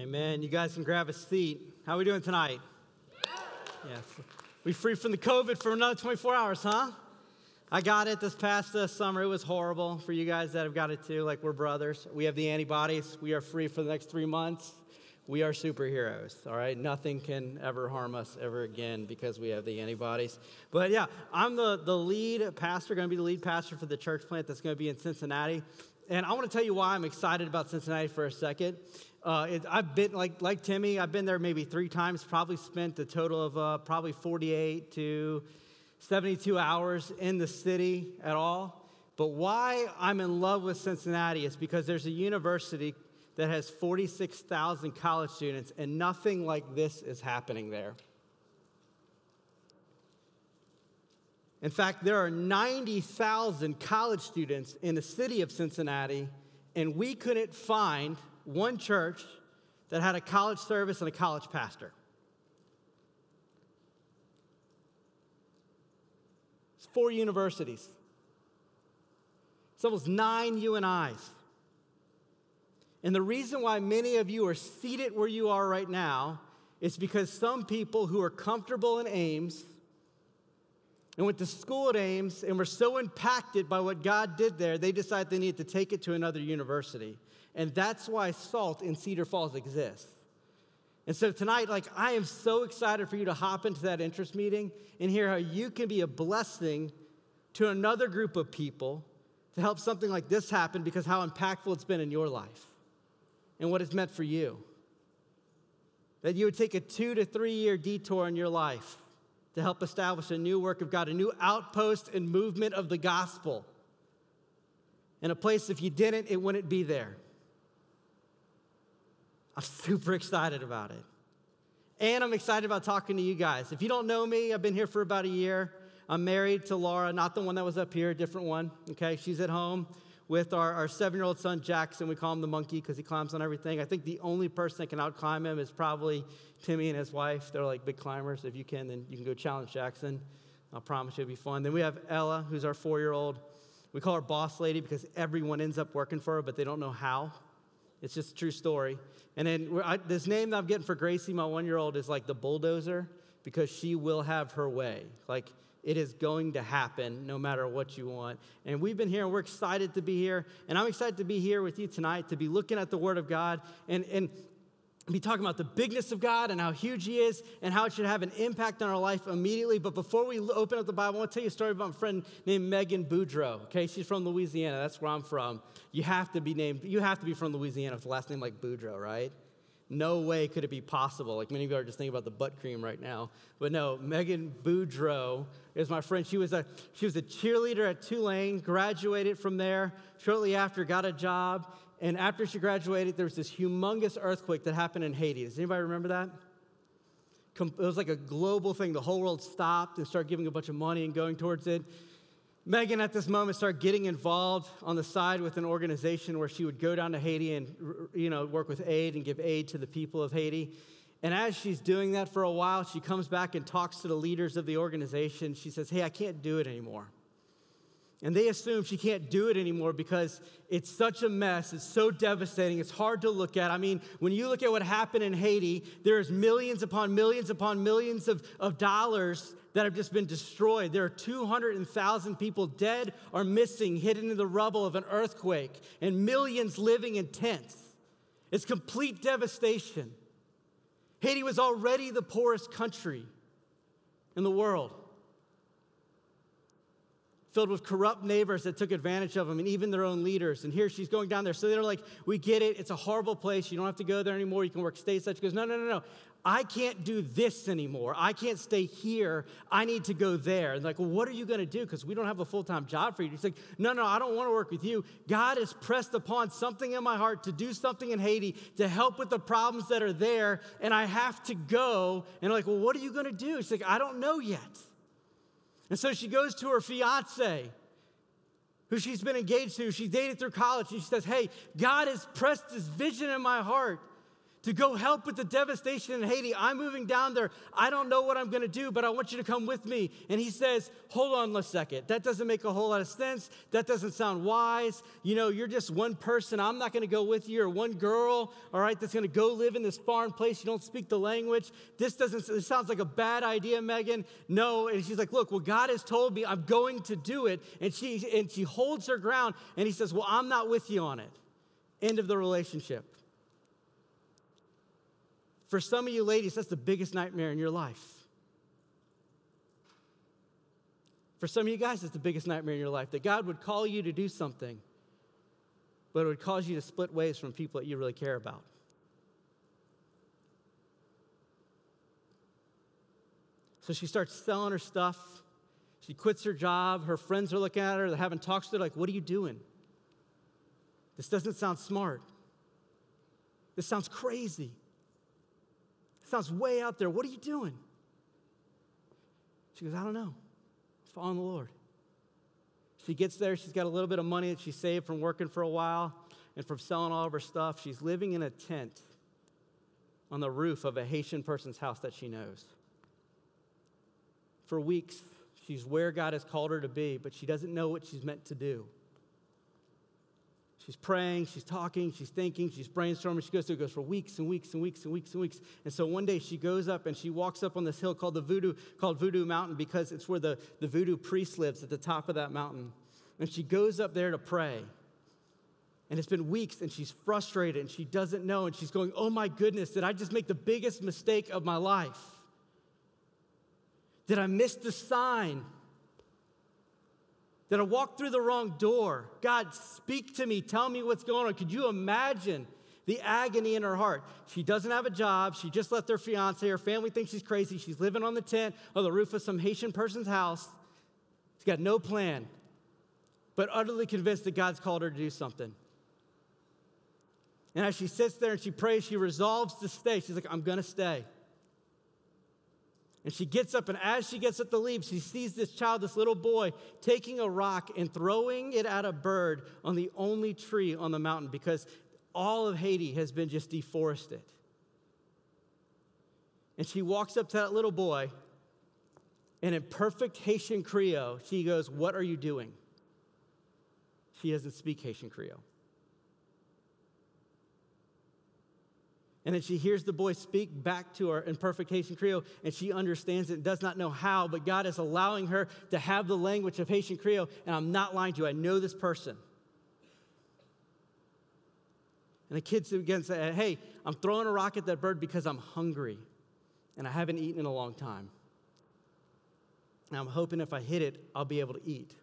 Amen. You guys can grab a seat. How are we doing tonight? Yeah. We free from the COVID for another 24 hours, huh? I got it this past uh, summer. It was horrible for you guys that have got it too. Like we're brothers. We have the antibodies. We are free for the next three months. We are superheroes, all right? Nothing can ever harm us ever again because we have the antibodies. But yeah, I'm the, the lead pastor, going to be the lead pastor for the church plant that's going to be in Cincinnati. And I want to tell you why I'm excited about Cincinnati for a second. Uh, it, I've been, like, like Timmy, I've been there maybe three times, probably spent a total of uh, probably 48 to 72 hours in the city at all. But why I'm in love with Cincinnati is because there's a university that has 46,000 college students, and nothing like this is happening there. In fact, there are 90,000 college students in the city of Cincinnati, and we couldn't find one church that had a college service and a college pastor. It's four universities. It's almost nine UNIs. And the reason why many of you are seated where you are right now is because some people who are comfortable in Ames and went to school at Ames and were so impacted by what God did there, they decided they needed to take it to another university. And that's why SALT in Cedar Falls exists. And so tonight, like, I am so excited for you to hop into that interest meeting and hear how you can be a blessing to another group of people to help something like this happen because how impactful it's been in your life and what it's meant for you. That you would take a two to three year detour in your life to help establish a new work of God, a new outpost and movement of the gospel. In a place, if you didn't, it wouldn't be there. I'm super excited about it. And I'm excited about talking to you guys. If you don't know me, I've been here for about a year. I'm married to Laura, not the one that was up here, a different one. Okay, she's at home with our, our seven year old son Jackson. We call him the monkey because he climbs on everything. I think the only person that can outclimb him is probably Timmy and his wife. They're like big climbers. If you can, then you can go challenge Jackson. I promise you it'll be fun. Then we have Ella, who's our four year old. We call her boss lady because everyone ends up working for her, but they don't know how. It's just a true story. And then I, this name that I'm getting for Gracie, my one year old, is like the bulldozer because she will have her way. Like it is going to happen no matter what you want. And we've been here and we're excited to be here. And I'm excited to be here with you tonight to be looking at the Word of God and, and be talking about the bigness of God and how huge He is and how it should have an impact on our life immediately. But before we open up the Bible, I want to tell you a story about a friend named Megan Boudreau. Okay, she's from Louisiana. That's where I'm from. You have to be named, you have to be from Louisiana with a last name like Boudreau, right? No way could it be possible. Like many of you are just thinking about the butt cream right now. But no, Megan Boudreau is my friend. She was a, she was a cheerleader at Tulane, graduated from there. Shortly after, got a job. And after she graduated, there was this humongous earthquake that happened in Haiti. Does anybody remember that? It was like a global thing. The whole world stopped and started giving a bunch of money and going towards it. Megan, at this moment, started getting involved on the side with an organization where she would go down to Haiti and you know, work with aid and give aid to the people of Haiti. And as she's doing that for a while, she comes back and talks to the leaders of the organization. She says, Hey, I can't do it anymore. And they assume she can't do it anymore because it's such a mess. It's so devastating. It's hard to look at. I mean, when you look at what happened in Haiti, there's millions upon millions upon millions of, of dollars that have just been destroyed. There are 200,000 people dead or missing, hidden in the rubble of an earthquake, and millions living in tents. It's complete devastation. Haiti was already the poorest country in the world filled with corrupt neighbors that took advantage of them and even their own leaders. And here she's going down there. So they're like, We get it. It's a horrible place. You don't have to go there anymore. You can work stateside. She goes, No, no, no, no. I can't do this anymore. I can't stay here. I need to go there. And like, well, what are you going to do? Because we don't have a full time job for you. He's like, no, no, I don't want to work with you. God has pressed upon something in my heart to do something in Haiti to help with the problems that are there. And I have to go. And like, well, what are you going to do? She's like, I don't know yet. And so she goes to her fiance, who she's been engaged to, she dated through college, and she says, Hey, God has pressed this vision in my heart to go help with the devastation in Haiti. I'm moving down there. I don't know what I'm going to do, but I want you to come with me. And he says, Hold on a second. That doesn't make a whole lot of sense. That doesn't sound wise. You know, you're just one person. I'm not going to go with you, or one girl, all right, that's going to go live in this foreign place. You don't speak the language. This doesn't, this sounds like a bad idea, Megan. No. And she's like, Look, well, God has told me I'm going to do it. And she, and she holds her ground. And he says, Well, I'm not with you on it. End of the relationship. For some of you ladies, that's the biggest nightmare in your life. For some of you guys, it's the biggest nightmare in your life that God would call you to do something, but it would cause you to split ways from people that you really care about. So she starts selling her stuff. She quits her job. Her friends are looking at her. They're having talks to her like, What are you doing? This doesn't sound smart. This sounds crazy. Sounds way out there. What are you doing? She goes, I don't know. It's Following the Lord. She gets there. She's got a little bit of money that she saved from working for a while and from selling all of her stuff. She's living in a tent on the roof of a Haitian person's house that she knows. For weeks, she's where God has called her to be, but she doesn't know what she's meant to do. She's praying, she's talking, she's thinking, she's brainstorming. She goes through, it goes for weeks and weeks and weeks and weeks and weeks. And so one day she goes up and she walks up on this hill called the Voodoo, called Voodoo Mountain because it's where the, the voodoo priest lives at the top of that mountain. And she goes up there to pray. And it's been weeks and she's frustrated and she doesn't know. And she's going, Oh my goodness, did I just make the biggest mistake of my life? Did I miss the sign? That I walked through the wrong door. God, speak to me. Tell me what's going on. Could you imagine the agony in her heart? She doesn't have a job. She just left her fiance. Her family thinks she's crazy. She's living on the tent or the roof of some Haitian person's house. She's got no plan, but utterly convinced that God's called her to do something. And as she sits there and she prays, she resolves to stay. She's like, I'm going to stay. And she gets up, and as she gets up to leave, she sees this child, this little boy, taking a rock and throwing it at a bird on the only tree on the mountain because all of Haiti has been just deforested. And she walks up to that little boy, and in perfect Haitian Creole, she goes, What are you doing? She doesn't speak Haitian Creole. And then she hears the boy speak back to her in perfect Haitian Creole, and she understands it and does not know how, but God is allowing her to have the language of Haitian Creole. And I'm not lying to you, I know this person. And the kids to say, Hey, I'm throwing a rock at that bird because I'm hungry and I haven't eaten in a long time. And I'm hoping if I hit it, I'll be able to eat.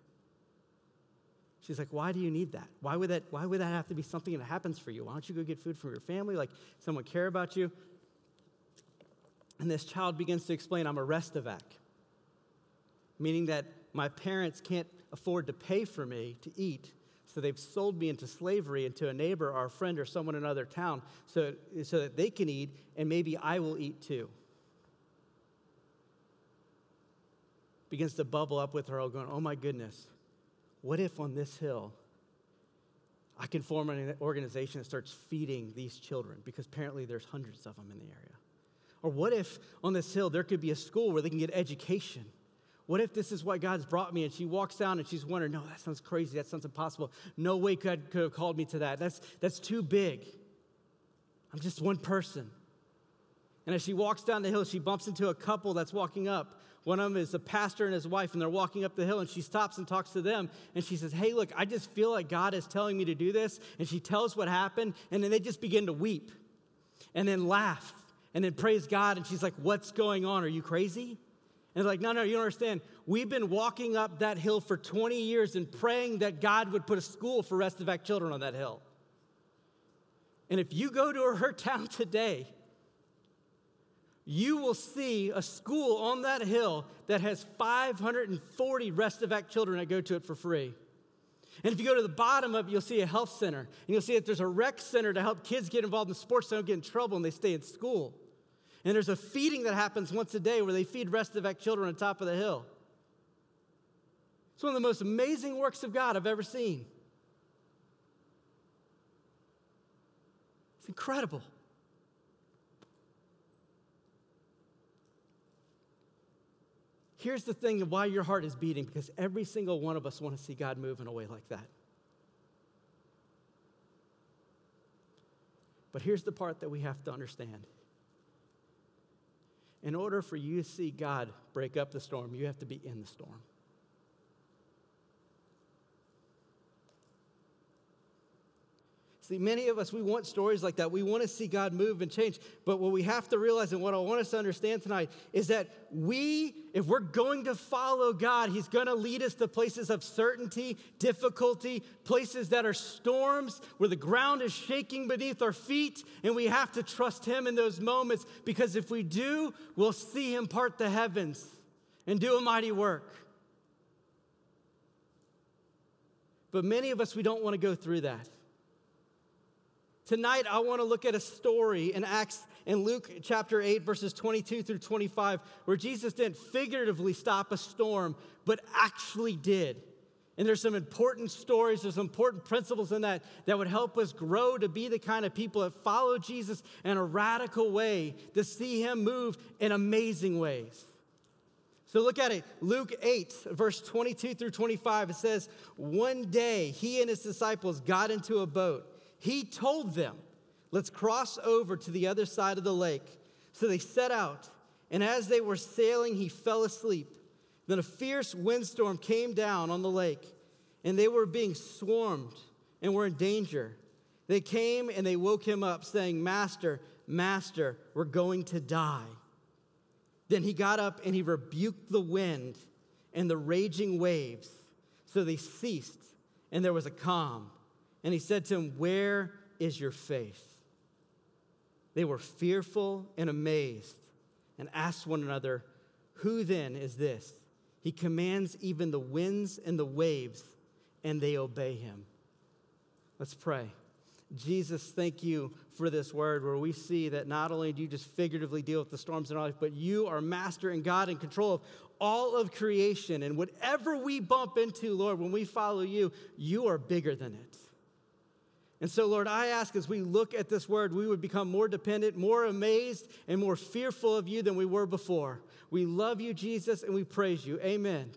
She's like, why do you need that? Why would that, why would that have to be something that happens for you? Why don't you go get food from your family? Like someone care about you? And this child begins to explain, I'm a restavek, meaning that my parents can't afford to pay for me to eat. So they've sold me into slavery into a neighbor or a friend or someone in another town so, so that they can eat and maybe I will eat too. Begins to bubble up with her, all going, Oh my goodness, what if on this hill I can form an organization that starts feeding these children because apparently there's hundreds of them in the area? Or what if on this hill there could be a school where they can get education? What if this is what God's brought me? And she walks down and she's wondering, no, that sounds crazy. That sounds impossible. No way God could have called me to that. That's, that's too big. I'm just one person. And as she walks down the hill, she bumps into a couple that's walking up. One of them is a pastor and his wife, and they're walking up the hill, and she stops and talks to them. And she says, Hey, look, I just feel like God is telling me to do this. And she tells what happened, and then they just begin to weep and then laugh and then praise God. And she's like, What's going on? Are you crazy? And they're like, No, no, you don't understand. We've been walking up that hill for 20 years and praying that God would put a school for Restavek children on that hill. And if you go to her town today, you will see a school on that hill that has 540 Restavek children that go to it for free. And if you go to the bottom of it, you'll see a health center. And you'll see that there's a rec center to help kids get involved in sports so they don't get in trouble and they stay in school. And there's a feeding that happens once a day where they feed Restavek children on top of the hill. It's one of the most amazing works of God I've ever seen. It's incredible. Here's the thing why your heart is beating because every single one of us want to see God move in a way like that. But here's the part that we have to understand. In order for you to see God break up the storm, you have to be in the storm. See, many of us, we want stories like that. We want to see God move and change. But what we have to realize, and what I want us to understand tonight, is that we, if we're going to follow God, He's going to lead us to places of certainty, difficulty, places that are storms, where the ground is shaking beneath our feet, and we have to trust Him in those moments because if we do, we'll see Him part the heavens and do a mighty work. But many of us, we don't want to go through that. Tonight, I want to look at a story in Acts in Luke chapter 8, verses 22 through 25, where Jesus didn't figuratively stop a storm, but actually did. And there's some important stories, there's important principles in that that would help us grow to be the kind of people that follow Jesus in a radical way, to see him move in amazing ways. So look at it. Luke 8, verse 22 through 25, it says, One day he and his disciples got into a boat he told them, Let's cross over to the other side of the lake. So they set out, and as they were sailing, he fell asleep. Then a fierce windstorm came down on the lake, and they were being swarmed and were in danger. They came and they woke him up, saying, Master, Master, we're going to die. Then he got up and he rebuked the wind and the raging waves. So they ceased, and there was a calm. And he said to him, Where is your faith? They were fearful and amazed and asked one another, Who then is this? He commands even the winds and the waves, and they obey him. Let's pray. Jesus, thank you for this word where we see that not only do you just figuratively deal with the storms in our life, but you are master and God in control of all of creation. And whatever we bump into, Lord, when we follow you, you are bigger than it. And so, Lord, I ask as we look at this word, we would become more dependent, more amazed, and more fearful of you than we were before. We love you, Jesus, and we praise you. Amen.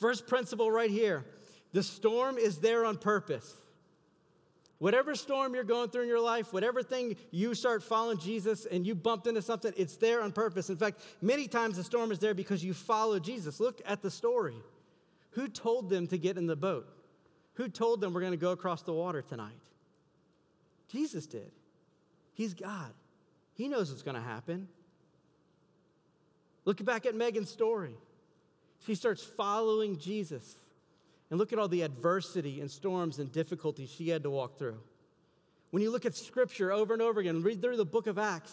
First principle right here the storm is there on purpose. Whatever storm you're going through in your life, whatever thing you start following Jesus and you bumped into something, it's there on purpose. In fact, many times the storm is there because you follow Jesus. Look at the story. Who told them to get in the boat? Who told them we're going to go across the water tonight? Jesus did. He's God. He knows what's going to happen. Look back at Megan's story. She starts following Jesus. And look at all the adversity and storms and difficulties she had to walk through. When you look at scripture over and over again, read through the book of Acts,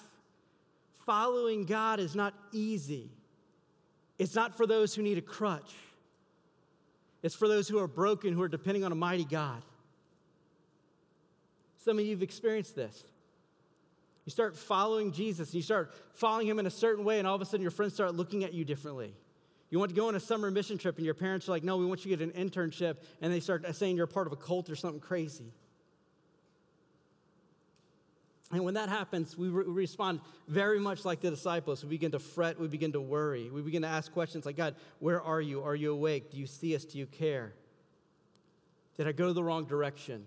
following God is not easy. It's not for those who need a crutch. It's for those who are broken, who are depending on a mighty God. Some of you have experienced this. You start following Jesus, and you start following him in a certain way, and all of a sudden your friends start looking at you differently. You want to go on a summer mission trip, and your parents are like, No, we want you to get an internship, and they start saying you're part of a cult or something crazy. And when that happens, we, re- respond very much like the disciples. We begin to fret, we begin to worry, we begin to ask questions like, God, where are you? Are you awake? Do you see us? Do you care? Did I go the wrong direction?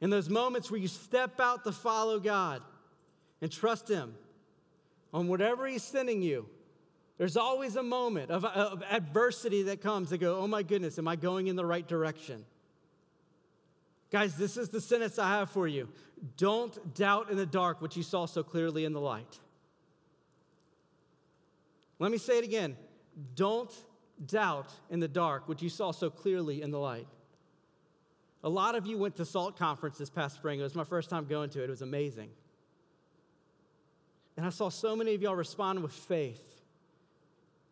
In those moments where you step out to follow God and trust Him on whatever He's sending you, there's always a moment of, of adversity that comes to go, oh my goodness, am I going in the right direction? Guys, this is the sentence I have for you. Don't doubt in the dark what you saw so clearly in the light. Let me say it again. Don't doubt in the dark what you saw so clearly in the light. A lot of you went to SALT conference this past spring. It was my first time going to it. It was amazing. And I saw so many of y'all respond with faith.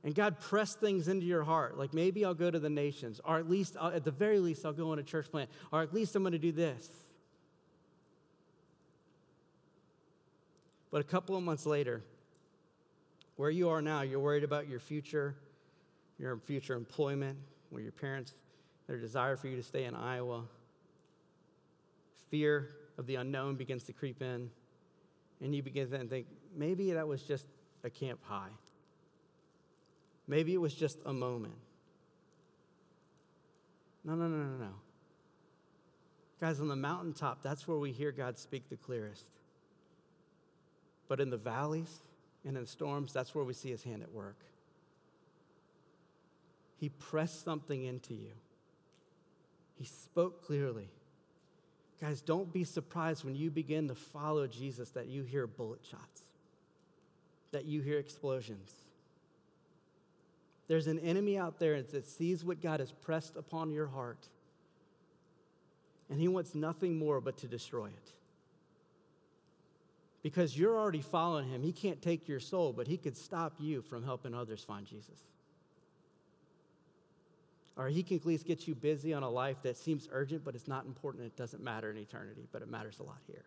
And God pressed things into your heart, like maybe I'll go to the nations, or at least, uh, at the very least, I'll go on a church plant, or at least I'm going to do this. But a couple of months later, where you are now, you're worried about your future, your future employment, where your parents, their desire for you to stay in Iowa. Fear of the unknown begins to creep in, and you begin to think, maybe that was just a camp high. Maybe it was just a moment. No, no, no, no, no. Guys, on the mountaintop, that's where we hear God speak the clearest. But in the valleys and in storms, that's where we see his hand at work. He pressed something into you, he spoke clearly. Guys, don't be surprised when you begin to follow Jesus that you hear bullet shots, that you hear explosions. There's an enemy out there that sees what God has pressed upon your heart, and he wants nothing more but to destroy it. Because you're already following him. He can't take your soul, but he could stop you from helping others find Jesus. Or he can at least get you busy on a life that seems urgent, but it's not important. It doesn't matter in eternity, but it matters a lot here.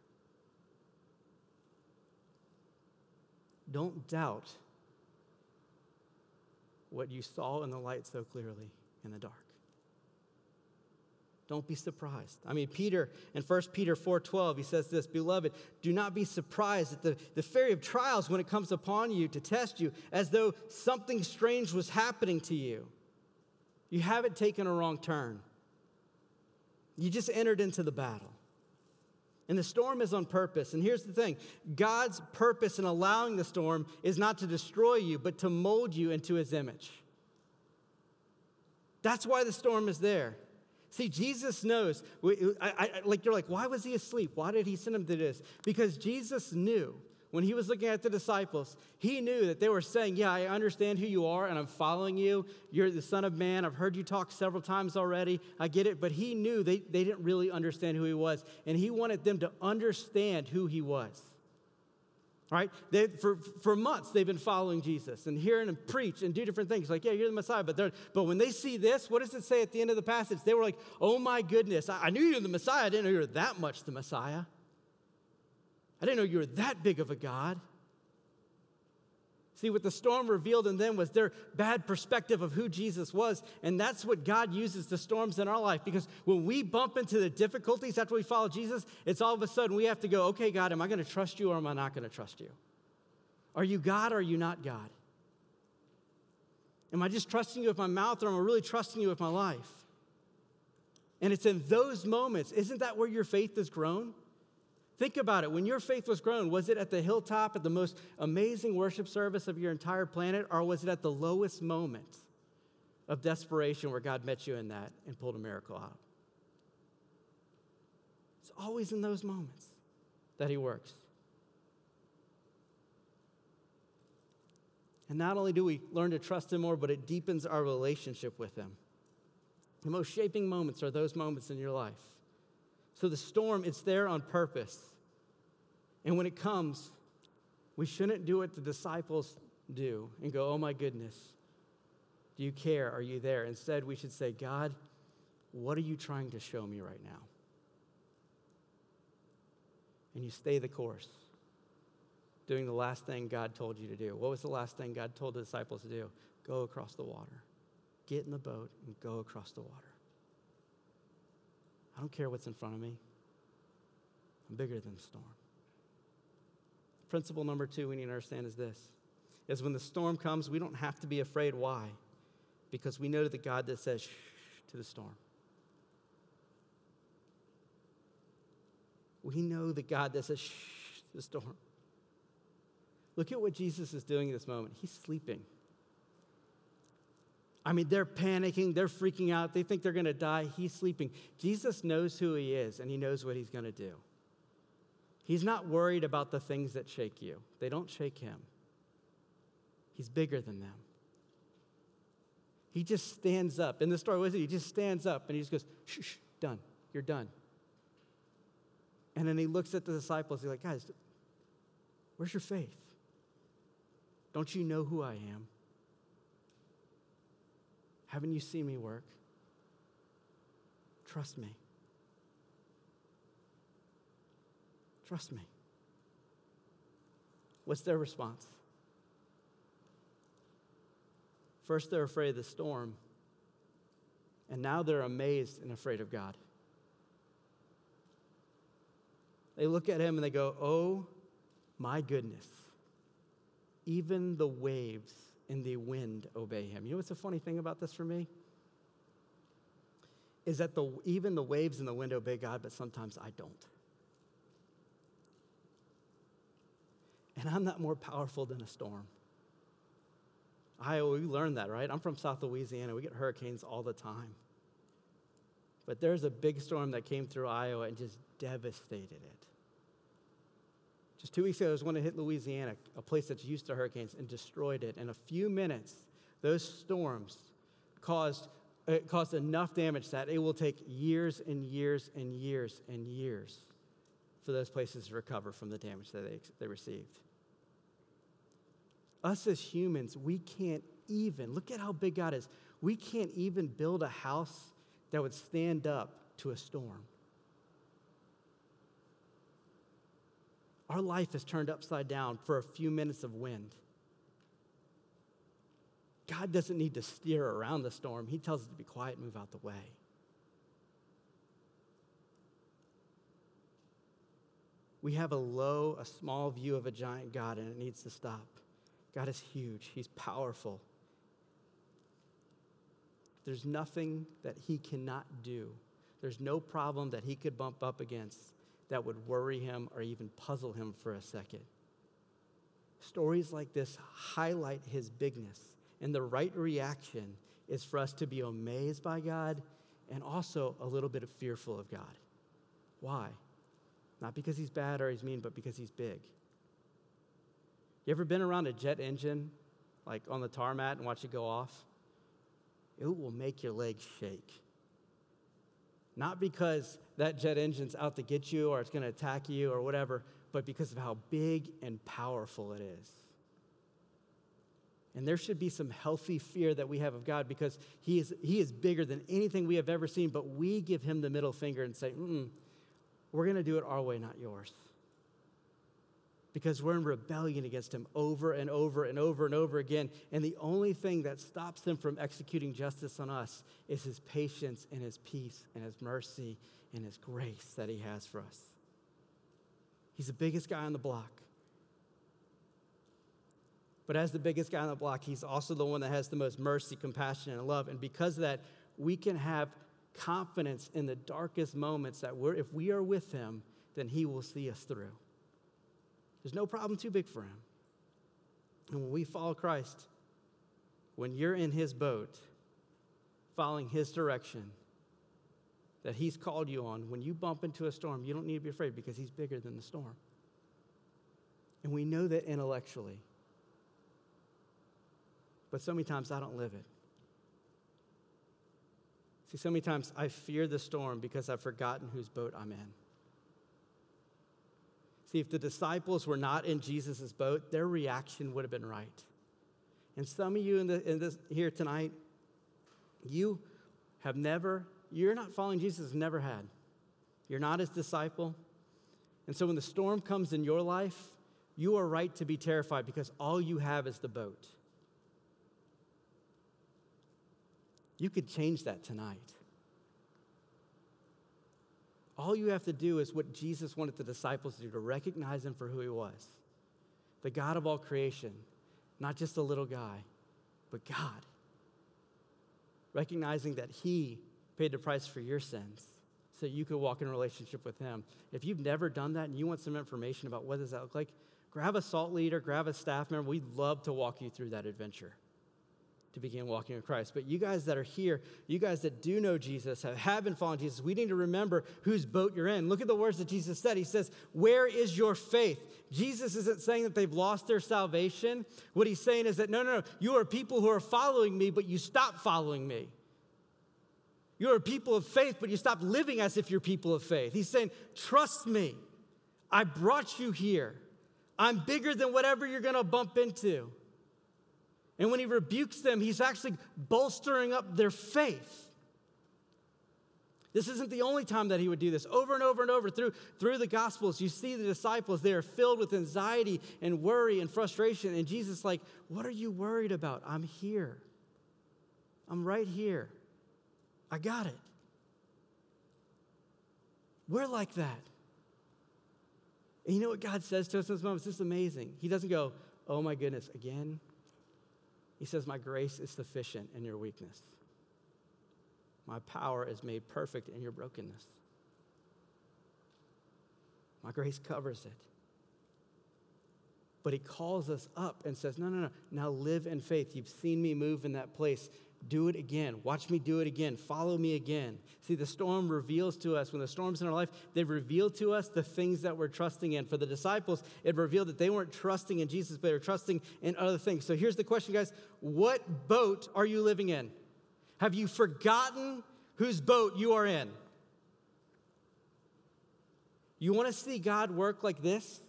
Don't doubt what you saw in the light so clearly in the dark. Don't be surprised. I mean, Peter in 1 Peter 4:12, he says this, beloved, do not be surprised at the, the fairy of trials when it comes upon you to test you, as though something strange was happening to you. You haven't taken a wrong turn. You just entered into the battle. And the storm is on purpose. And here's the thing God's purpose in allowing the storm is not to destroy you, but to mold you into his image. That's why the storm is there. See, Jesus knows. I, I, like you're like, why was he asleep? Why did he send him to this? Because Jesus knew when he was looking at the disciples, he knew that they were saying, Yeah, I understand who you are and I'm following you. You're the Son of Man. I've heard you talk several times already. I get it. But he knew they, they didn't really understand who he was. And he wanted them to understand who he was. Right? They, for, for months, they've been following Jesus and hearing him preach and do different things. Like, yeah, you're the Messiah. But, but when they see this, what does it say at the end of the passage? They were like, oh my goodness, I, I knew you were the Messiah. I didn't know you were that much the Messiah. I didn't know you were that big of a God. See, what the storm revealed in them was their bad perspective of who Jesus was. And that's what God uses the storms in our life. Because when we bump into the difficulties after we follow Jesus, it's all of a sudden we have to go, okay, God, am I going to trust you or am I not going to trust you? Are you God or are you not God? Am I just trusting you with my mouth or am I really trusting you with my life? And it's in those moments, isn't that where your faith has grown? Think about it. When your faith was grown, was it at the hilltop at the most amazing worship service of your entire planet, or was it at the lowest moment of desperation where God met you in that and pulled a miracle out? It's always in those moments that He works. And not only do we learn to trust Him more, but it deepens our relationship with Him. The most shaping moments are those moments in your life. So the storm, it's there on purpose. And when it comes, we shouldn't do what the disciples do and go, oh my goodness, do you care? Are you there? Instead, we should say, God, what are you trying to show me right now? And you stay the course, doing the last thing God told you to do. What was the last thing God told the disciples to do? Go across the water. Get in the boat and go across the water. I don't care what's in front of me. I'm bigger than the storm. Principle number two we need to understand is this is when the storm comes, we don't have to be afraid. Why? Because we know the God that says shh to the storm. We know the God that says shh to the storm. Look at what Jesus is doing in this moment. He's sleeping. I mean, they're panicking, they're freaking out, they think they're going to die. He's sleeping. Jesus knows who he is, and he knows what he's going to do. He's not worried about the things that shake you, they don't shake him. He's bigger than them. He just stands up. In the story, was it? He just stands up and he just goes, shh, shh, done. You're done. And then he looks at the disciples. He's like, guys, where's your faith? Don't you know who I am? Haven't you seen me work? Trust me. Trust me. What's their response? First, they're afraid of the storm, and now they're amazed and afraid of God. They look at him and they go, Oh my goodness, even the waves and the wind obey him. You know what's the funny thing about this for me? Is that the, even the waves and the wind obey God, but sometimes I don't. And I'm not more powerful than a storm. Iowa, we learned that, right? I'm from South Louisiana. We get hurricanes all the time. But there's a big storm that came through Iowa and just devastated it. Just two weeks ago, there was one that hit Louisiana, a place that's used to hurricanes, and destroyed it. In a few minutes, those storms caused, uh, caused enough damage that it will take years and years and years and years for those places to recover from the damage that they, they received. Us as humans, we can't even, look at how big God is, we can't even build a house that would stand up to a storm. Our life is turned upside down for a few minutes of wind. God doesn't need to steer around the storm, He tells us to be quiet and move out the way. We have a low, a small view of a giant God, and it needs to stop. God is huge, He's powerful. There's nothing that He cannot do, there's no problem that He could bump up against that would worry Him or even puzzle Him for a second. Stories like this highlight His bigness, and the right reaction is for us to be amazed by God and also a little bit of fearful of God. Why? Not because he's bad or he's mean, but because he's big. You ever been around a jet engine, like on the tarmac, and watch it go off? It will make your legs shake. Not because that jet engine's out to get you or it's going to attack you or whatever, but because of how big and powerful it is. And there should be some healthy fear that we have of God because he is, he is bigger than anything we have ever seen, but we give him the middle finger and say, we're going to do it our way, not yours because we're in rebellion against him over and over and over and over again. And the only thing that stops him from executing justice on us is his patience and his peace and his mercy and his grace that he has for us. He's the biggest guy on the block. But as the biggest guy on the block, he's also the one that has the most mercy, compassion, and love. And because of that, we can have confidence in the darkest moments that we're, if we are with him, then he will see us through. There's no problem too big for him. And when we follow Christ, when you're in his boat, following his direction that he's called you on, when you bump into a storm, you don't need to be afraid because he's bigger than the storm. And we know that intellectually. But so many times I don't live it. See, so many times I fear the storm because I've forgotten whose boat I'm in. See, if the disciples were not in Jesus' boat, their reaction would have been right. And some of you in, the, in this, here tonight, you have never, you're not following Jesus, never had. You're not his disciple. And so when the storm comes in your life, you are right to be terrified because all you have is the boat. You could change that tonight. All you have to do is what Jesus wanted the disciples to do to recognize him for who he was the God of all creation, not just a little guy, but God. Recognizing that he paid the price for your sins so you could walk in relationship with him. If you've never done that and you want some information about what does that look like, grab a salt leader, grab a staff member. We'd love to walk you through that adventure to begin walking with Christ. But you guys that are here, you guys that do know Jesus, have, have been following Jesus, we need to remember whose boat you're in. Look at the words that Jesus said. He says, Where is your faith? Jesus isn't saying that they've lost their salvation. What he's saying is that, no, no, no, you are people who are following me, but you stop following me. You are people of faith, but you stop living as if you're people of faith. He's saying, Trust me. I brought you here. I'm bigger than whatever you're going to bump into. And when he rebukes them, he's actually bolstering up their faith. This isn't the only time that he would do this. Over and over and over through, through the Gospels, you see the disciples, they are filled with anxiety and worry and frustration. And Jesus, like, what are you worried about? I'm here. I'm right here. I got it. We're like that. And you know what God says to us in those moments? This is amazing. He doesn't go, oh my goodness, again? He says, My grace is sufficient in your weakness. My power is made perfect in your brokenness. My grace covers it. But he calls us up and says, No, no, no. Now live in faith. You've seen me move in that place. Do it again. Watch me do it again. Follow me again. See, the storm reveals to us, when the storm's in our life, they reveal to us the things that we're trusting in. For the disciples, it revealed that they weren't trusting in Jesus, but they were trusting in other things. So here's the question, guys What boat are you living in? Have you forgotten whose boat you are in? You want to see God work like this?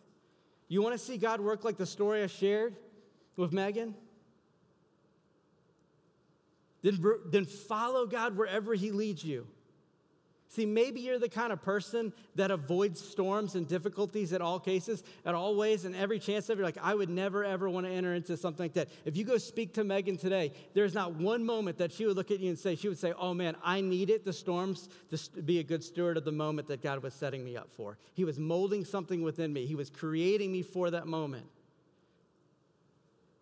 You want to see God work like the story I shared with Megan? Then, then follow God wherever He leads you. See, maybe you're the kind of person that avoids storms and difficulties at all cases, at all ways, and every chance of it. Like, I would never, ever want to enter into something like that. If you go speak to Megan today, there's not one moment that she would look at you and say, she would say, Oh man, I needed the storms to be a good steward of the moment that God was setting me up for. He was molding something within me, He was creating me for that moment.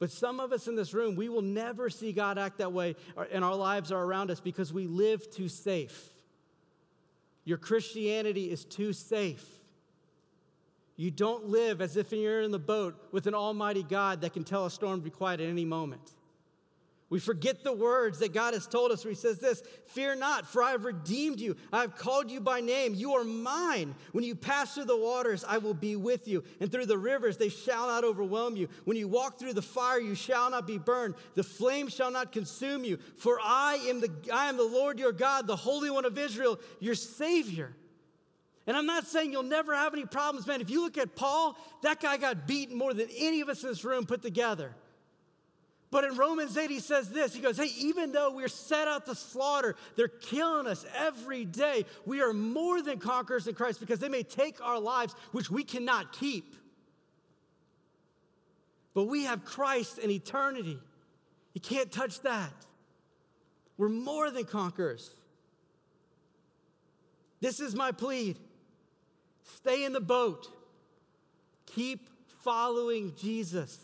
But some of us in this room, we will never see God act that way, and our lives are around us because we live too safe. Your Christianity is too safe. You don't live as if you're in the boat with an almighty God that can tell a storm to be quiet at any moment. We forget the words that God has told us where He says this Fear not, for I have redeemed you. I have called you by name. You are mine. When you pass through the waters, I will be with you. And through the rivers, they shall not overwhelm you. When you walk through the fire, you shall not be burned. The flame shall not consume you. For I am the, I am the Lord your God, the Holy One of Israel, your Savior. And I'm not saying you'll never have any problems, man. If you look at Paul, that guy got beaten more than any of us in this room put together. But in Romans 8, he says this He goes, Hey, even though we're set out to slaughter, they're killing us every day. We are more than conquerors in Christ because they may take our lives, which we cannot keep. But we have Christ and eternity. You can't touch that. We're more than conquerors. This is my plea stay in the boat, keep following Jesus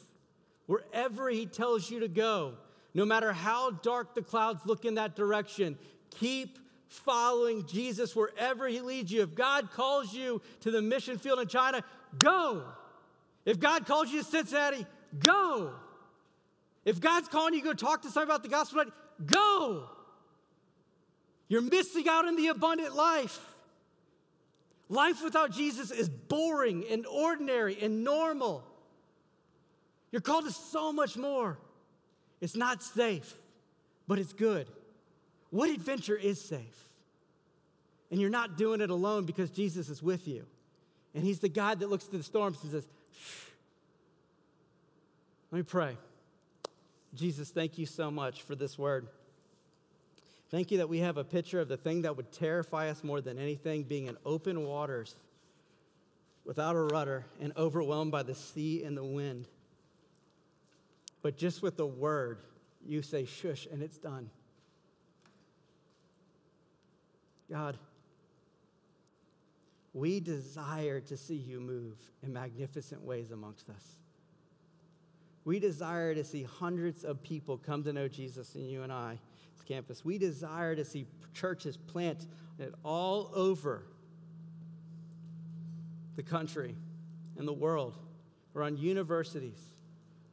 wherever He tells you to go, no matter how dark the clouds look in that direction, keep following Jesus wherever He leads you. If God calls you to the mission field in China, go. If God calls you to Cincinnati, go. If God's calling you to go talk to somebody about the gospel, go. You're missing out on the abundant life. Life without Jesus is boring and ordinary and normal. You're called to so much more. It's not safe, but it's good. What adventure is safe? And you're not doing it alone because Jesus is with you. And He's the God that looks to the storms and says. Let me pray. Jesus, thank you so much for this word. Thank you that we have a picture of the thing that would terrify us more than anything being in open waters without a rudder and overwhelmed by the sea and the wind. But just with the word, you say shush and it's done. God, we desire to see you move in magnificent ways amongst us. We desire to see hundreds of people come to know Jesus in you and I, this campus. We desire to see churches plant it all over the country and the world, or on universities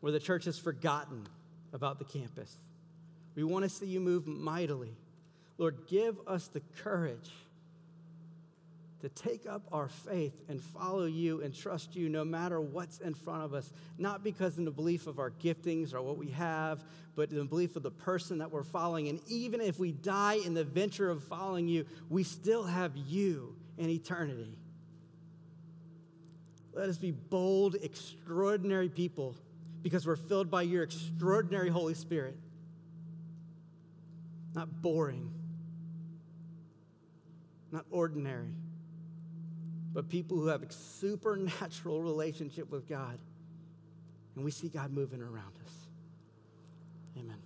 where the church has forgotten about the campus. We want to see you move mightily. Lord, give us the courage to take up our faith and follow you and trust you no matter what's in front of us, not because in the belief of our giftings or what we have, but in the belief of the person that we're following. And even if we die in the venture of following you, we still have you in eternity. Let us be bold, extraordinary people because we're filled by your extraordinary Holy Spirit. Not boring, not ordinary, but people who have a supernatural relationship with God. And we see God moving around us. Amen.